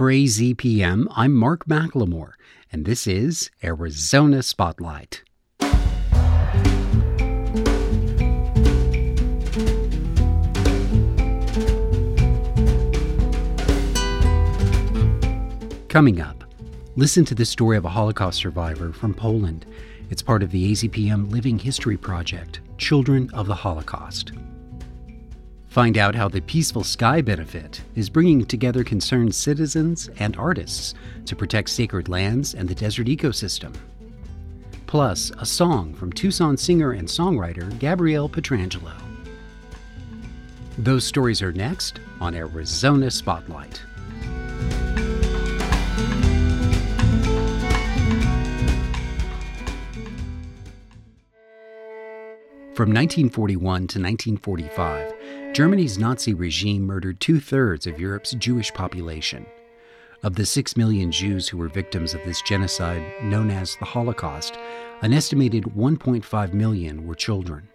For AZPM, I'm Mark McLemore, and this is Arizona Spotlight. Coming up, listen to the story of a Holocaust survivor from Poland. It's part of the AZPM Living History Project, Children of the Holocaust. Find out how the Peaceful Sky Benefit is bringing together concerned citizens and artists to protect sacred lands and the desert ecosystem. Plus, a song from Tucson singer and songwriter Gabrielle Petrangelo. Those stories are next on Arizona Spotlight. From 1941 to 1945, Germany's Nazi regime murdered two thirds of Europe's Jewish population. Of the six million Jews who were victims of this genocide known as the Holocaust, an estimated 1.5 million were children.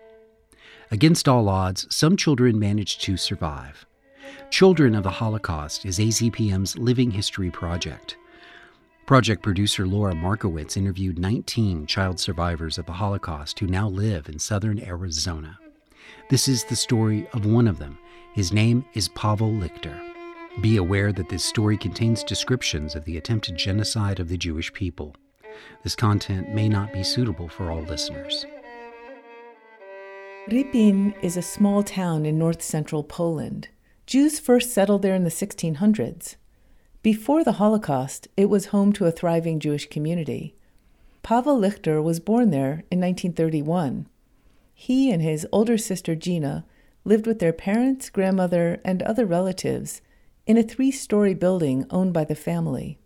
Against all odds, some children managed to survive. Children of the Holocaust is AZPM's Living History Project. Project producer Laura Markowitz interviewed 19 child survivors of the Holocaust who now live in southern Arizona. This is the story of one of them. His name is Pavel Lichter. Be aware that this story contains descriptions of the attempted genocide of the Jewish people. This content may not be suitable for all listeners. Rypin is a small town in north central Poland. Jews first settled there in the 1600s. Before the Holocaust, it was home to a thriving Jewish community. Pavel Lichter was born there in 1931. He and his older sister Gina lived with their parents, grandmother, and other relatives in a three story building owned by the family.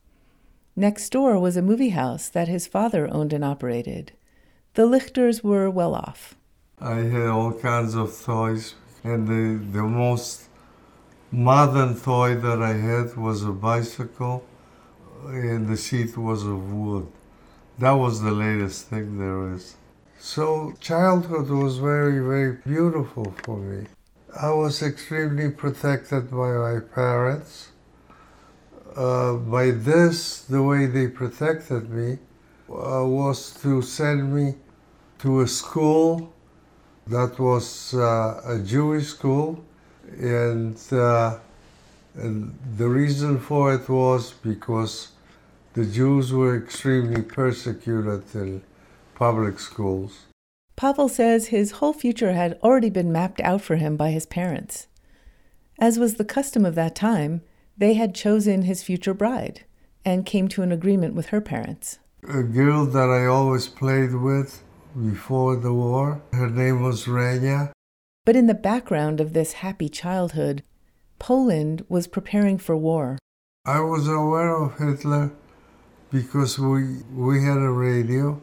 Next door was a movie house that his father owned and operated. The Lichters were well off. I had all kinds of toys, and the, the most modern toy that I had was a bicycle, and the seat was of wood. That was the latest thing there is. So, childhood was very, very beautiful for me. I was extremely protected by my parents. Uh, by this, the way they protected me uh, was to send me to a school that was uh, a Jewish school and, uh, and the reason for it was because the Jews were extremely persecuted in public schools. Pavel says his whole future had already been mapped out for him by his parents. As was the custom of that time, they had chosen his future bride and came to an agreement with her parents. A girl that I always played with before the war, her name was Renia. But in the background of this happy childhood, Poland was preparing for war. I was aware of Hitler because we, we had a radio.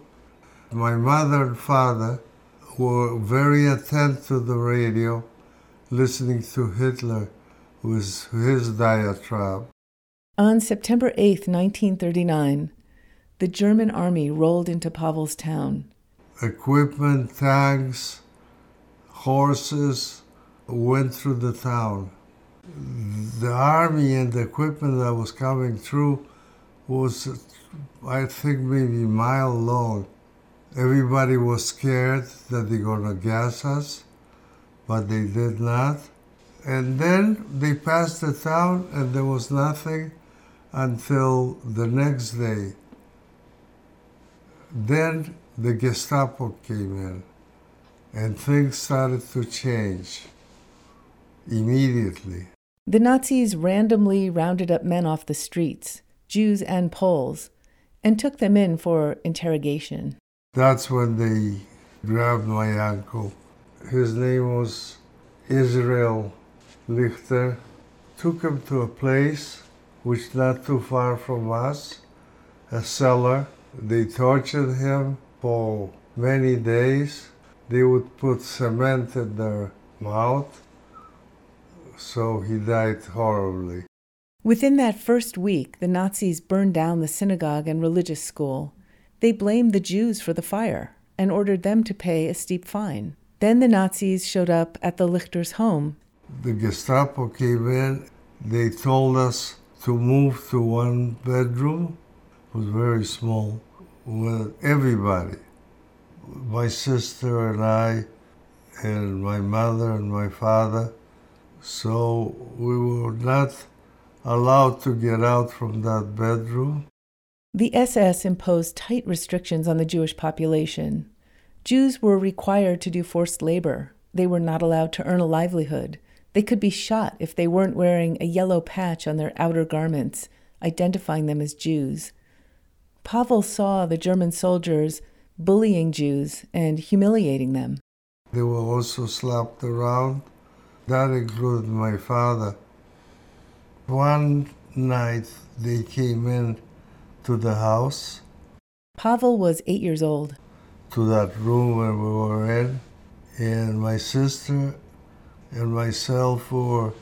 My mother and father were very attentive to the radio, listening to Hitler with his diatribe. On September 8, 1939, the German army rolled into Pavel's town. Equipment, tanks, horses went through the town. The army and the equipment that was coming through was, I think, maybe a mile long. Everybody was scared that they're going to gas us, but they did not. And then they passed the town, and there was nothing until the next day. Then the Gestapo came in and things started to change immediately. The Nazis randomly rounded up men off the streets, Jews and Poles, and took them in for interrogation. That's when they grabbed my uncle. His name was Israel Lichter. Took him to a place which not too far from us, a cellar. They tortured him for many days they would put cement in their mouth, so he died horribly. Within that first week, the Nazis burned down the synagogue and religious school. They blamed the Jews for the fire and ordered them to pay a steep fine. Then the Nazis showed up at the Lichter's home. The Gestapo came in. They told us to move to one bedroom. It was very small with everybody. My sister and I, and my mother and my father. So we were not allowed to get out from that bedroom. The SS imposed tight restrictions on the Jewish population. Jews were required to do forced labor. They were not allowed to earn a livelihood. They could be shot if they weren't wearing a yellow patch on their outer garments, identifying them as Jews. Pavel saw the German soldiers bullying Jews and humiliating them. They were also slapped around. That included my father. One night they came in to the house. Pavel was eight years old. To that room where we were in, and my sister and myself were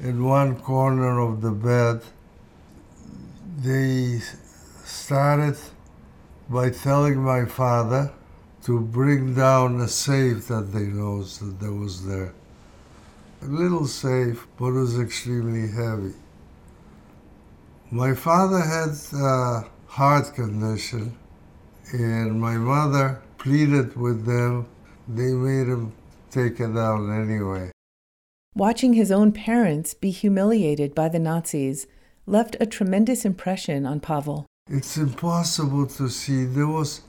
in one corner of the bed. They started by telling my father to bring down a safe that they noticed that there was there. A little safe, but it was extremely heavy. My father had a heart condition, and my mother pleaded with them. They made him take it down anyway. Watching his own parents be humiliated by the Nazis left a tremendous impression on Pavel. It's impossible to see. There was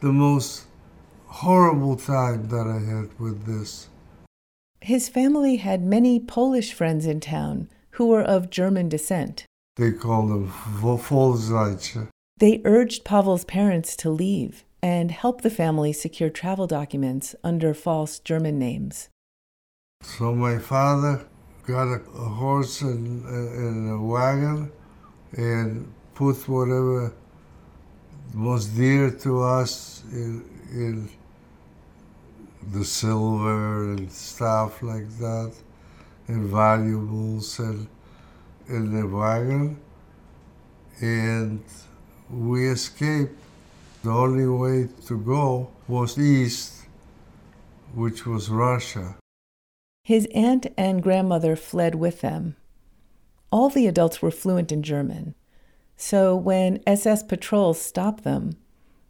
the most horrible time that I had with this. His family had many Polish friends in town who were of German descent. They called them Volksdeutsche. They urged Pavel's parents to leave and help the family secure travel documents under false German names. So my father got a, a horse and, and a wagon and put whatever was dear to us in, in the silver and stuff like that, and valuables and in the wagon, and we escaped. The only way to go was east, which was Russia. His aunt and grandmother fled with them. All the adults were fluent in German, so when SS patrols stopped them,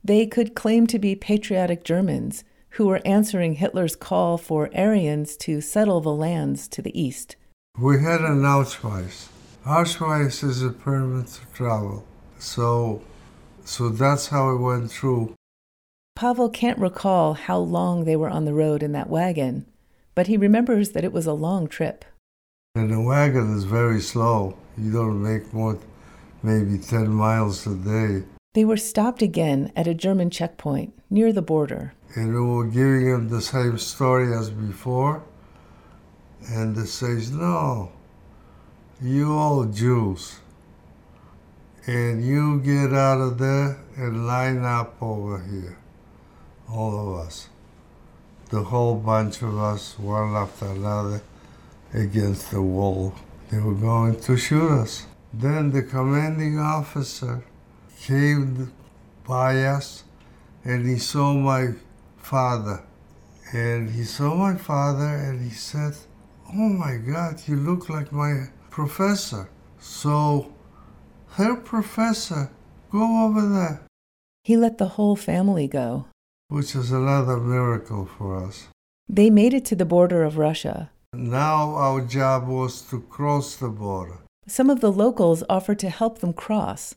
they could claim to be patriotic Germans who were answering Hitler's call for Aryans to settle the lands to the east. We had an Ausweis. Ausweis is a permit to travel. So, so that's how it went through. Pavel can't recall how long they were on the road in that wagon, but he remembers that it was a long trip. And the wagon is very slow. You don't make more, maybe 10 miles a day. They were stopped again at a German checkpoint near the border. And we were giving him the same story as before. And they says, no, you all Jews. And you get out of there and line up over here. All of us. The whole bunch of us, one after another, against the wall. They were going to shoot us. Then the commanding officer came by us and he saw my father. And he saw my father and he said, Oh my God, you look like my professor. So, Herr Professor, go over there. He let the whole family go. Which is another miracle for us. They made it to the border of Russia. Now our job was to cross the border. Some of the locals offered to help them cross,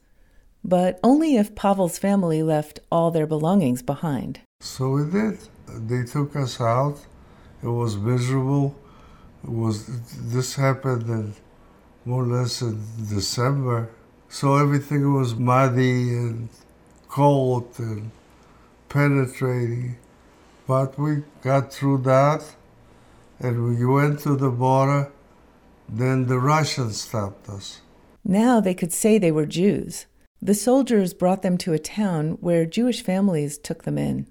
but only if Pavel's family left all their belongings behind. So we did. They took us out. It was miserable. It was this happened in more or less in December. So everything was muddy and cold and penetrating. But we got through that and we went to the border. Then the Russians stopped us. Now they could say they were Jews. The soldiers brought them to a town where Jewish families took them in.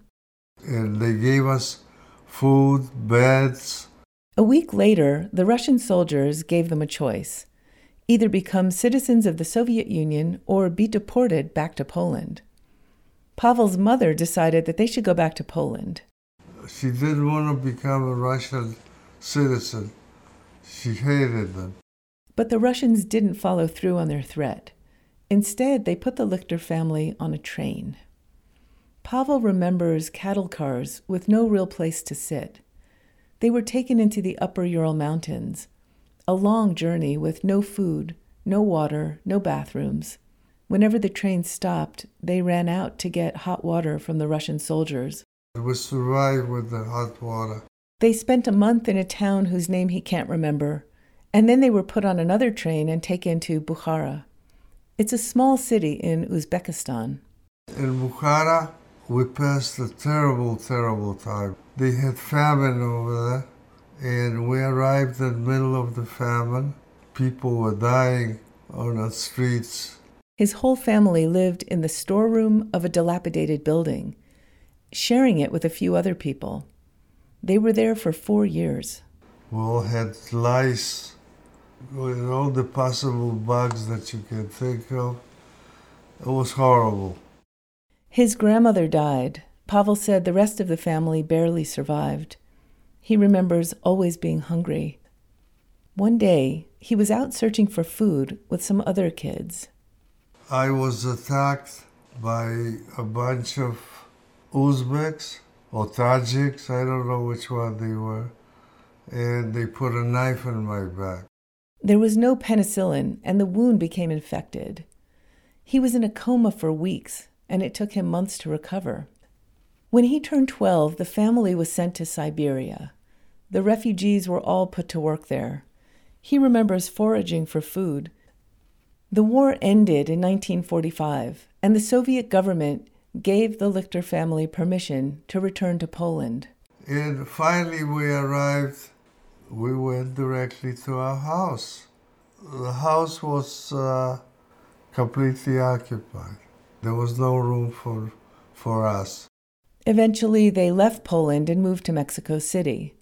And they gave us food, beds. A week later, the Russian soldiers gave them a choice either become citizens of the Soviet Union or be deported back to Poland. Pavel's mother decided that they should go back to Poland. She didn't want to become a Russian citizen. She hated them. But the Russians didn't follow through on their threat. Instead, they put the Lichter family on a train. Pavel remembers cattle cars with no real place to sit. They were taken into the upper Ural Mountains, a long journey with no food, no water, no bathrooms. Whenever the train stopped, they ran out to get hot water from the Russian soldiers. We survived with the hot water. They spent a month in a town whose name he can't remember, and then they were put on another train and taken to Bukhara. It's a small city in Uzbekistan. In Bukhara, we passed a terrible, terrible time. They had famine over there, and we arrived in the middle of the famine. People were dying on the streets. His whole family lived in the storeroom of a dilapidated building, sharing it with a few other people. They were there for four years. We all had lice with all the possible bugs that you can think of. It was horrible. His grandmother died. Pavel said the rest of the family barely survived. He remembers always being hungry. One day, he was out searching for food with some other kids. I was attacked by a bunch of Uzbeks or Tajiks, I don't know which one they were, and they put a knife in my back. There was no penicillin, and the wound became infected. He was in a coma for weeks, and it took him months to recover. When he turned 12, the family was sent to Siberia. The refugees were all put to work there. He remembers foraging for food. The war ended in 1945, and the Soviet government gave the Lichter family permission to return to Poland. And finally, we arrived. We went directly to our house. The house was uh, completely occupied. There was no room for, for us. Eventually, they left Poland and moved to Mexico City.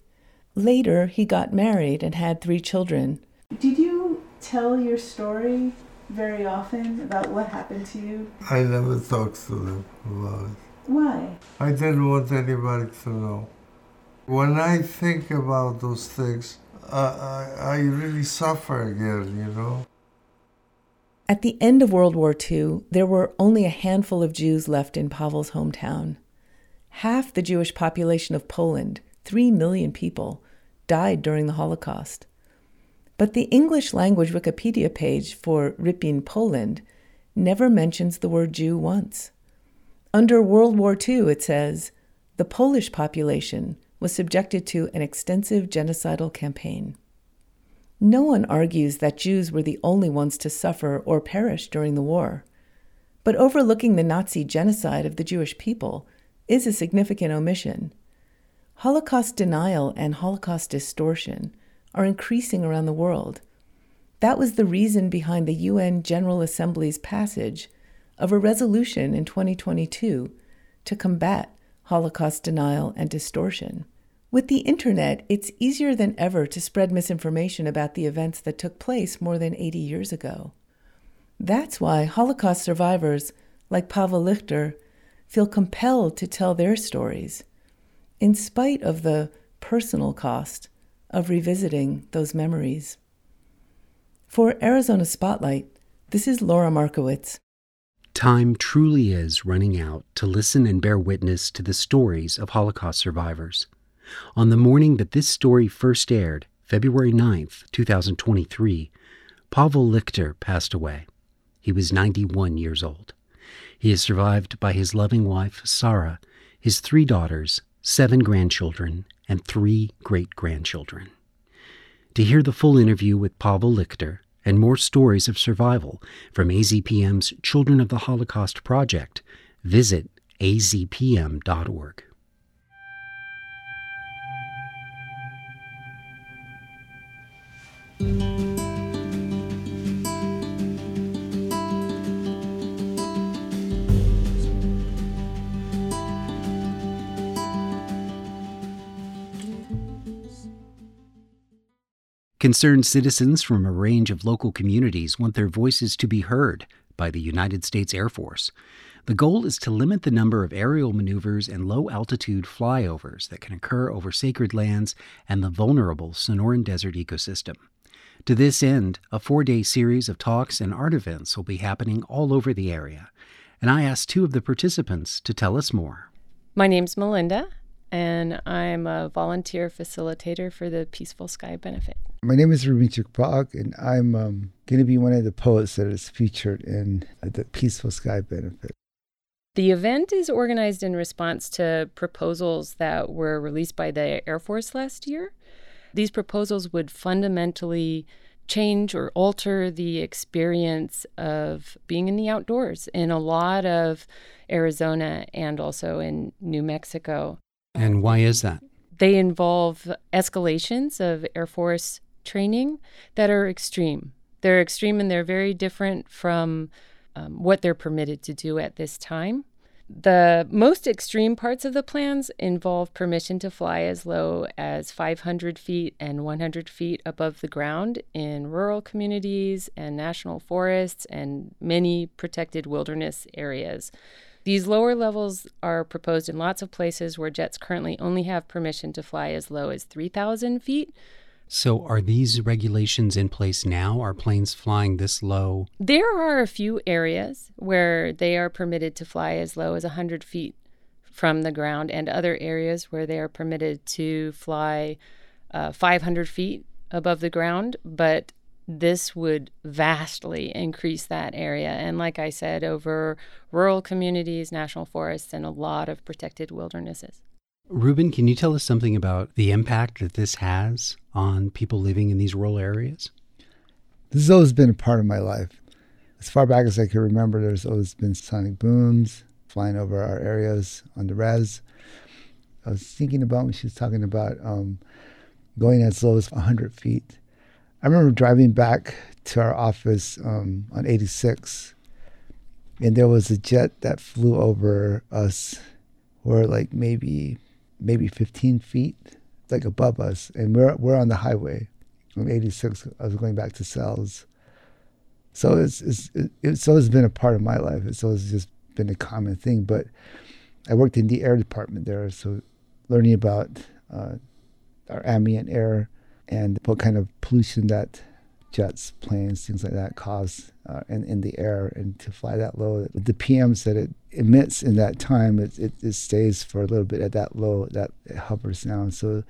Later, he got married and had three children. Did you tell your story very often about what happened to you? I never talked to them about it. Why? I didn't want anybody to know. When I think about those things, I, I, I really suffer again, you know. At the end of World War II, there were only a handful of Jews left in Pavel's hometown. Half the Jewish population of Poland, three million people, died during the Holocaust. But the English language Wikipedia page for Rypin, Poland, never mentions the word Jew once. Under World War II, it says, the Polish population was subjected to an extensive genocidal campaign. No one argues that Jews were the only ones to suffer or perish during the war. But overlooking the Nazi genocide of the Jewish people is a significant omission. Holocaust denial and Holocaust distortion are increasing around the world. That was the reason behind the UN General Assembly's passage of a resolution in 2022 to combat Holocaust denial and distortion. With the internet, it's easier than ever to spread misinformation about the events that took place more than 80 years ago. That's why Holocaust survivors like Pavel Lichter feel compelled to tell their stories, in spite of the personal cost of revisiting those memories. For Arizona Spotlight, this is Laura Markowitz. Time truly is running out to listen and bear witness to the stories of Holocaust survivors. On the morning that this story first aired, February 9th, 2023, Pavel Lichter passed away. He was 91 years old. He is survived by his loving wife, Sarah, his three daughters, seven grandchildren, and three great grandchildren. To hear the full interview with Pavel Lichter and more stories of survival from AZPM's Children of the Holocaust Project, visit azpm.org. Concerned citizens from a range of local communities want their voices to be heard by the United States Air Force. The goal is to limit the number of aerial maneuvers and low altitude flyovers that can occur over sacred lands and the vulnerable Sonoran Desert ecosystem. To this end, a four day series of talks and art events will be happening all over the area. And I asked two of the participants to tell us more. My name's Melinda, and I'm a volunteer facilitator for the Peaceful Sky Benefit. My name is Ruben Chukpag, and I'm um, going to be one of the poets that is featured in uh, the Peaceful Sky Benefit. The event is organized in response to proposals that were released by the Air Force last year. These proposals would fundamentally change or alter the experience of being in the outdoors in a lot of Arizona and also in New Mexico. And why is that? They involve escalations of Air Force training that are extreme. They're extreme and they're very different from um, what they're permitted to do at this time. The most extreme parts of the plans involve permission to fly as low as 500 feet and 100 feet above the ground in rural communities and national forests and many protected wilderness areas. These lower levels are proposed in lots of places where jets currently only have permission to fly as low as 3,000 feet, so, are these regulations in place now? Are planes flying this low? There are a few areas where they are permitted to fly as low as 100 feet from the ground, and other areas where they are permitted to fly uh, 500 feet above the ground. But this would vastly increase that area. And like I said, over rural communities, national forests, and a lot of protected wildernesses. Ruben, can you tell us something about the impact that this has on people living in these rural areas? This has always been a part of my life. As far back as I can remember, there's always been sonic booms flying over our areas on the res. I was thinking about when she was talking about um, going as low as 100 feet. I remember driving back to our office um, on 86, and there was a jet that flew over us, where like maybe maybe 15 feet like above us, and we're we're on the highway. From 86, I was going back to Sells. So it's, it's it's always been a part of my life. It's always just been a common thing. But I worked in the air department there, so learning about uh, our ambient air and what kind of pollution that jets, planes, things like that cause uh, in, in the air and to fly that low. The PMs that it emits in that time, it, it, it stays for a little bit at that low, that it hovers down. So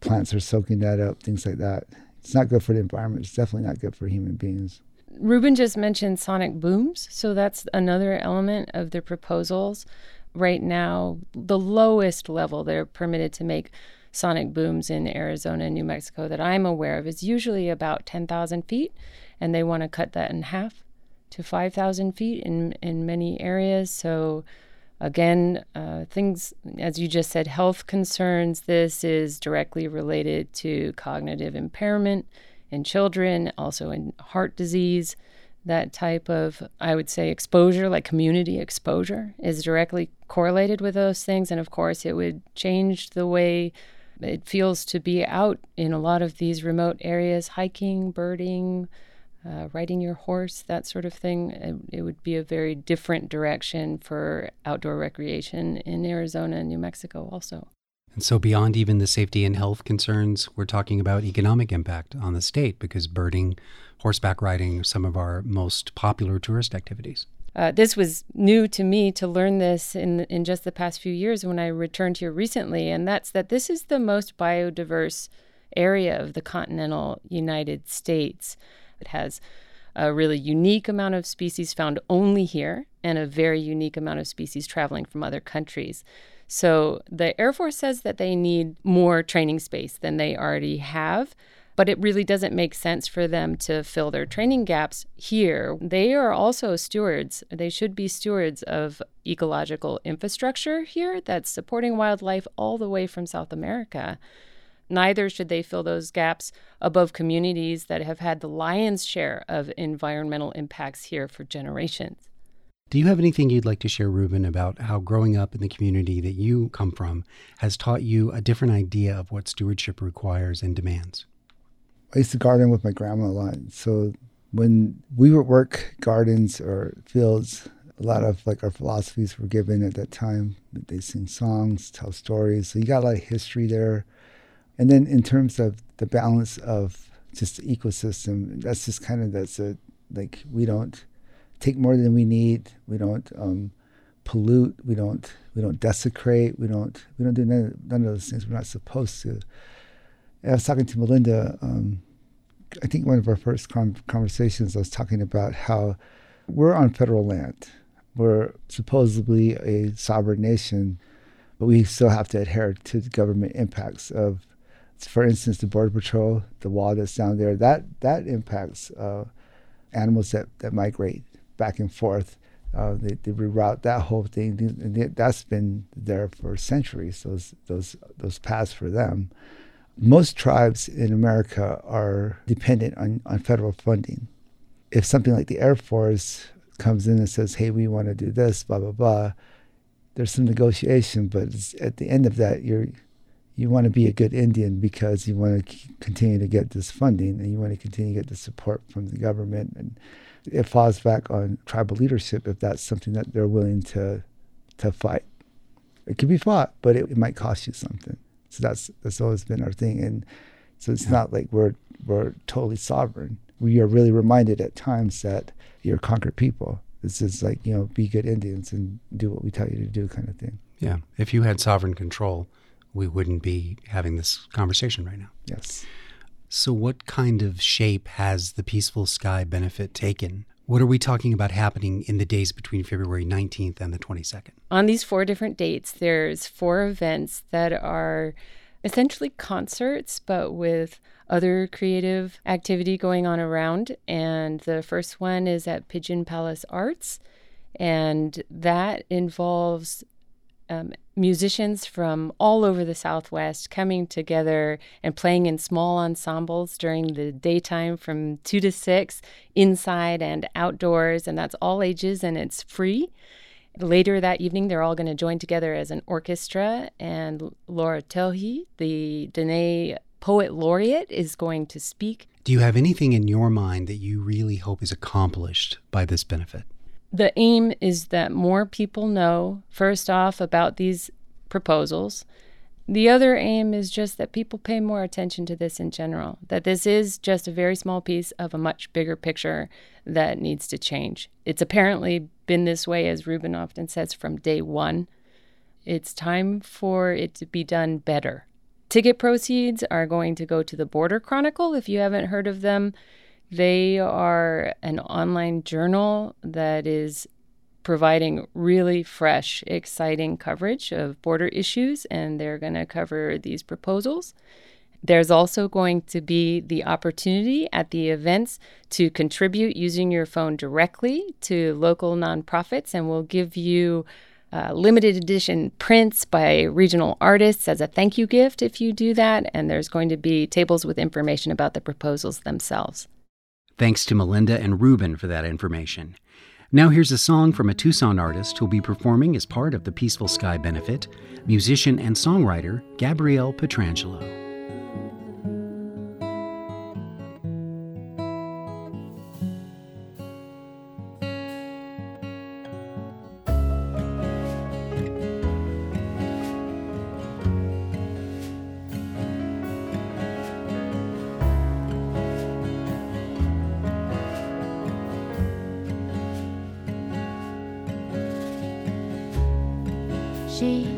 plants are soaking that up, things like that. It's not good for the environment. It's definitely not good for human beings. Ruben just mentioned sonic booms. So that's another element of the proposals. Right now, the lowest level they're permitted to make sonic booms in Arizona and New Mexico that I'm aware of is usually about 10,000 feet, and they want to cut that in half to 5,000 feet in, in many areas. So, again, uh, things, as you just said, health concerns. This is directly related to cognitive impairment in children, also in heart disease. That type of, I would say, exposure, like community exposure, is directly correlated with those things. And of course, it would change the way it feels to be out in a lot of these remote areas, hiking, birding, uh, riding your horse, that sort of thing. It, it, would be a very different direction for outdoor recreation in Arizona and New Mexico, also. And so, beyond even the safety and health concerns, we're talking about economic impact on the state because birding, horseback riding, are some of our most popular tourist activities. Uh, this was new to me to learn this in in just the past few years when I returned here recently, and that's that this is the most biodiverse area of the continental United States. It has a really unique amount of species found only here, and a very unique amount of species traveling from other countries. So the Air Force says that they need more training space than they already have but it really doesn't make sense for them to fill their training gaps here. They are also stewards. They should be stewards of ecological infrastructure here that's supporting wildlife all the way from South America. Neither should they fill those gaps above communities that have had the lion's share of environmental impacts here for generations. Do you have anything you'd like to share, Ruben, about how growing up in the community that you come from has taught you a different idea of what stewardship requires and demands? I used to garden with my grandma a lot. So when we would work gardens or fields, a lot of like our philosophies were given at that time. They sing songs, tell stories. So you got a lot of history there. And then in terms of the balance of just the ecosystem. That's just kind of that's a like we don't take more than we need. We don't um, pollute. We don't we don't desecrate. We don't we don't do none none of those things. We're not supposed to. I was talking to Melinda. Um, I think one of our first con- conversations, I was talking about how we're on federal land. We're supposedly a sovereign nation, but we still have to adhere to the government impacts of, for instance, the border patrol, the wall that's down there. That that impacts uh, animals that, that migrate back and forth. Uh, they, they reroute that whole thing. And that's been there for centuries. Those those those paths for them. Most tribes in America are dependent on, on federal funding. If something like the Air Force comes in and says, "Hey, we want to do this," blah blah blah, there's some negotiation, but at the end of that, you're you want to be a good Indian because you want to continue to get this funding and you want to continue to get the support from the government and it falls back on tribal leadership if that's something that they're willing to to fight. It could be fought, but it, it might cost you something. So that's that's always been our thing, and so it's yeah. not like we're we're totally sovereign. We are really reminded at times that you're conquered people. This is like you know, be good Indians and do what we tell you to do, kind of thing. Yeah, if you had sovereign control, we wouldn't be having this conversation right now. Yes. So, what kind of shape has the Peaceful Sky benefit taken? What are we talking about happening in the days between February 19th and the 22nd? On these four different dates, there's four events that are essentially concerts, but with other creative activity going on around. And the first one is at Pigeon Palace Arts, and that involves um, musicians from all over the Southwest coming together and playing in small ensembles during the daytime from 2 to 6, inside and outdoors, and that's all ages and it's free. Later that evening, they're all going to join together as an orchestra, and Laura Tohe, the Dene Poet Laureate, is going to speak. Do you have anything in your mind that you really hope is accomplished by this benefit? the aim is that more people know, first off, about these proposals. The other aim is just that people pay more attention to this in general, that this is just a very small piece of a much bigger picture that needs to change. It's apparently been this way, as Ruben often says, from day one. It's time for it to be done better. Ticket proceeds are going to go to the Border Chronicle. If you haven't heard of them, they are an online journal that is providing really fresh, exciting coverage of border issues, and they're going to cover these proposals. There's also going to be the opportunity at the events to contribute using your phone directly to local nonprofits, and we'll give you uh, limited edition prints by regional artists as a thank you gift if you do that. And there's going to be tables with information about the proposals themselves. Thanks to Melinda and Ruben for that information. Now, here's a song from a Tucson artist who'll be performing as part of the Peaceful Sky benefit musician and songwriter Gabrielle Petrangelo. To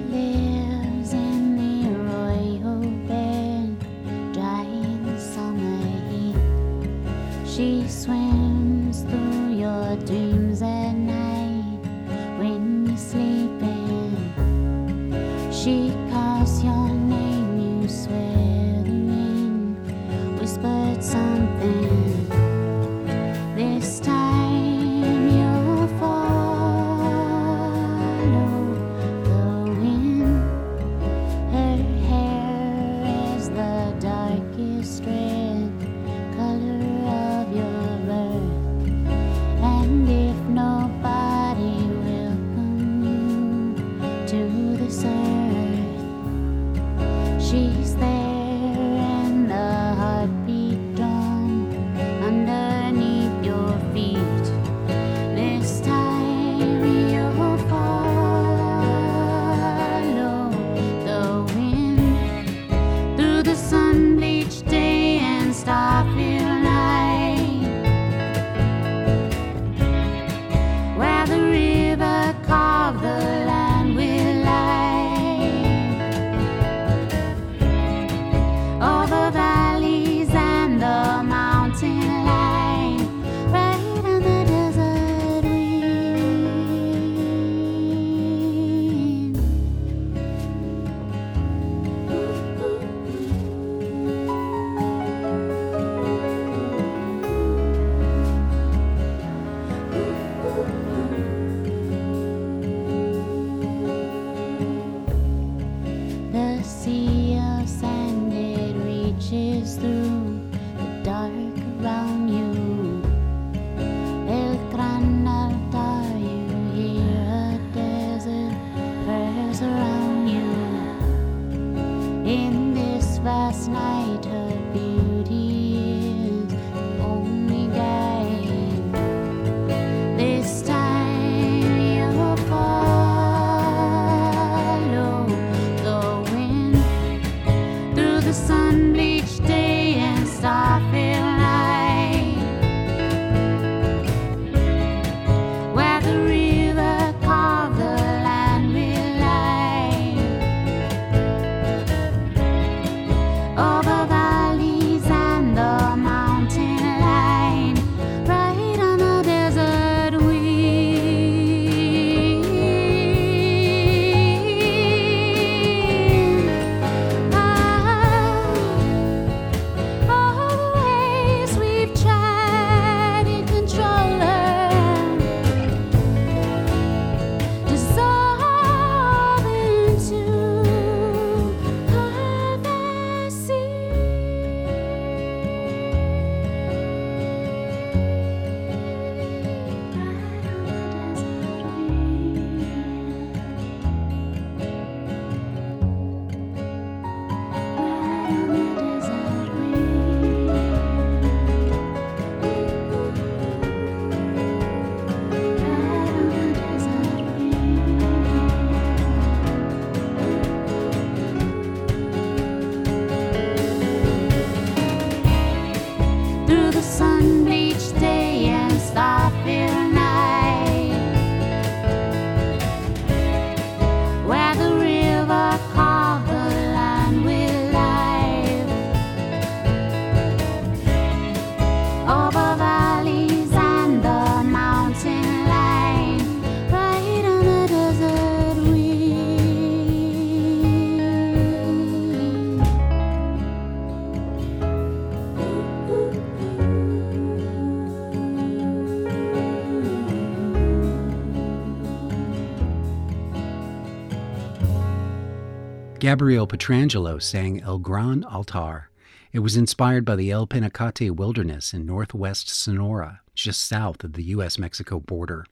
Gabrielle Petrangelo sang El Gran Altar. It was inspired by the El Pinacate wilderness in northwest Sonora, just south of the U.S. Mexico border.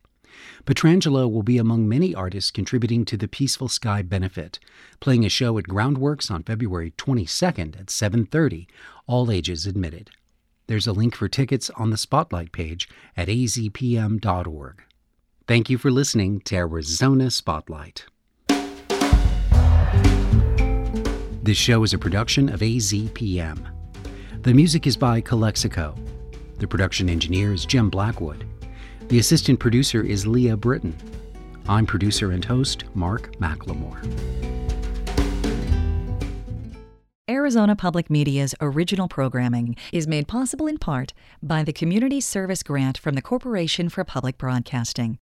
Petrangelo will be among many artists contributing to the Peaceful Sky benefit, playing a show at Groundworks on February 22nd at 7:30, all ages admitted. There's a link for tickets on the Spotlight page at azpm.org. Thank you for listening to Arizona Spotlight. This show is a production of AZPM. The music is by Calexico. The production engineer is Jim Blackwood. The assistant producer is Leah Britton. I'm producer and host Mark McLemore. Arizona Public Media's original programming is made possible in part by the Community Service Grant from the Corporation for Public Broadcasting.